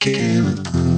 Care.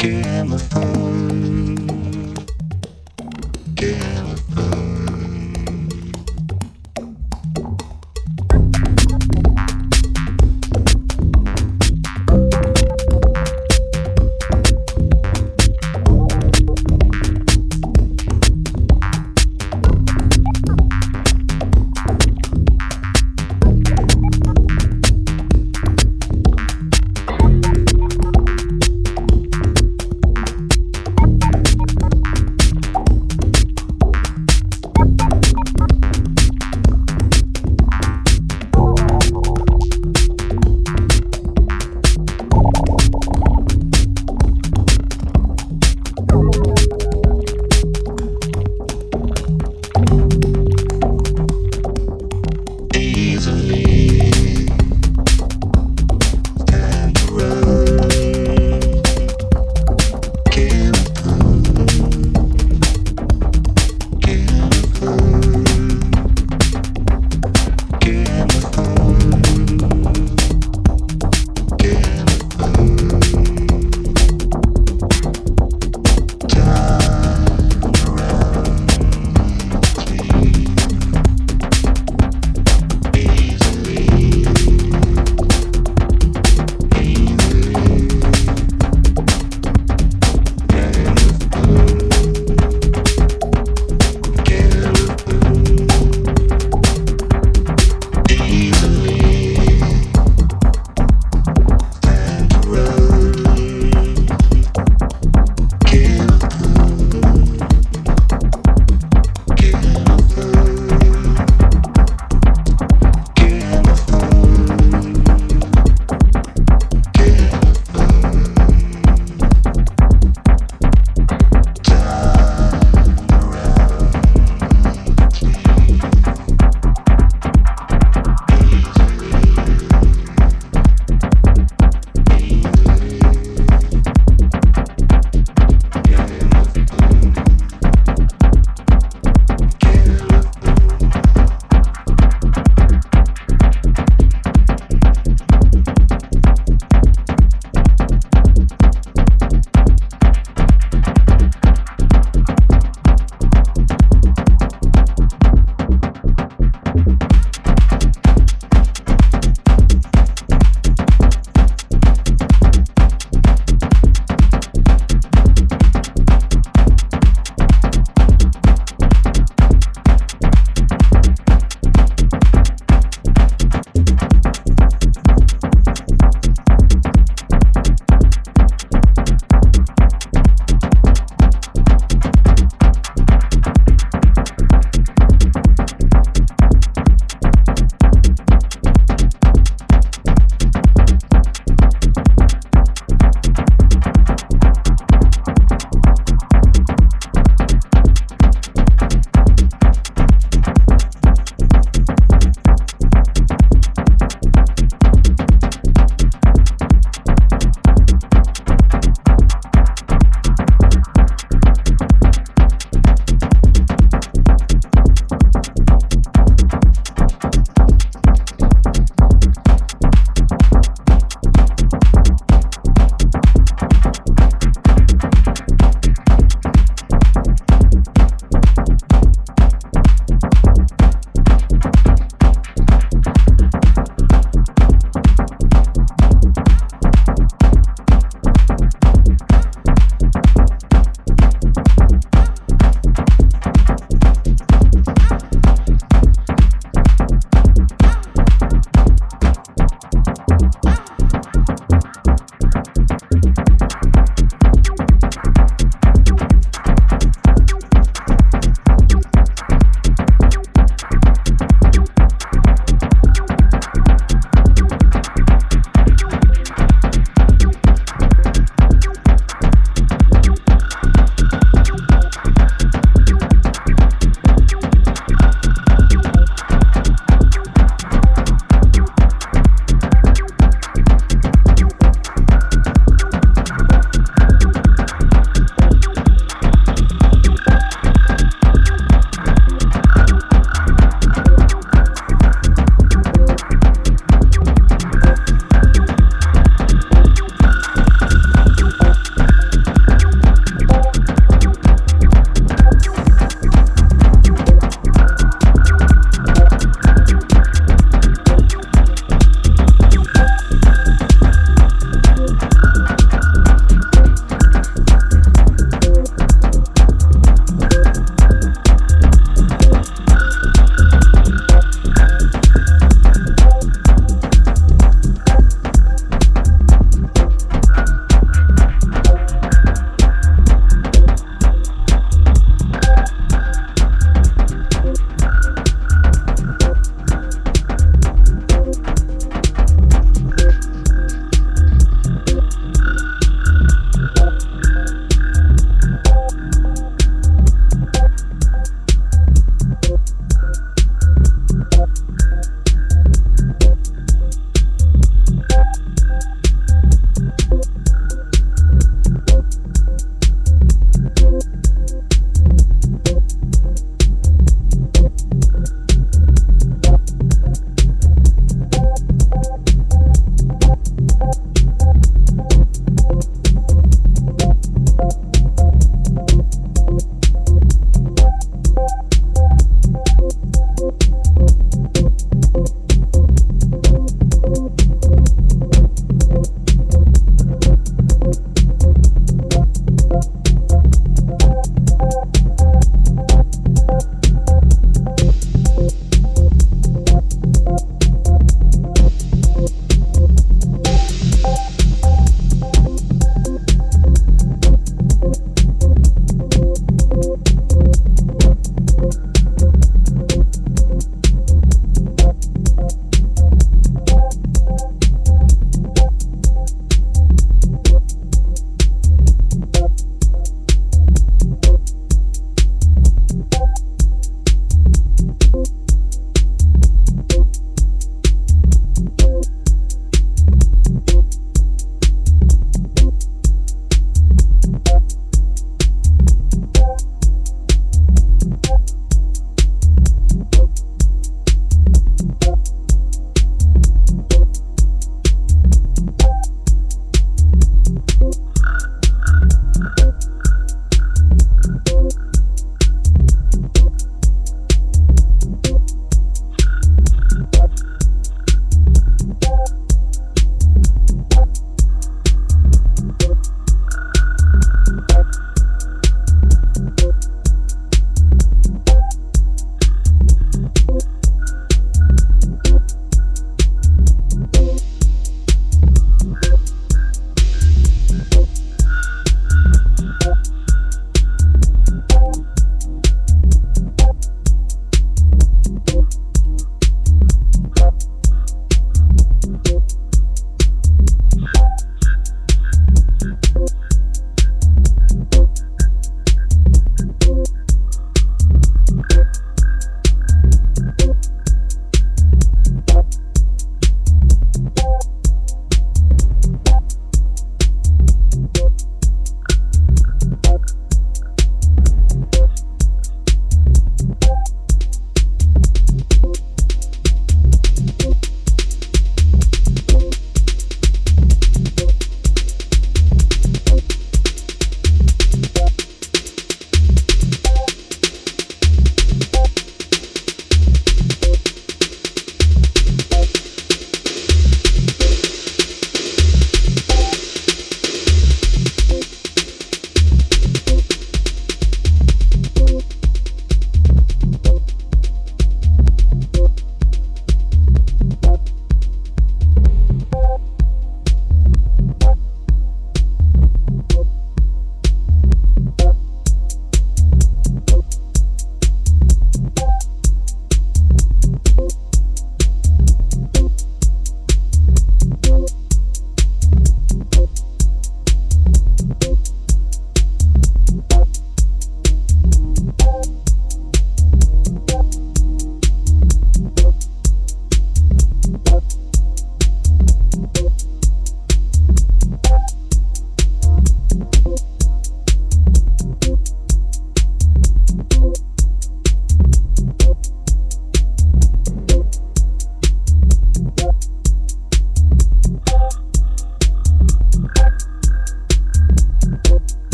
looking at phone.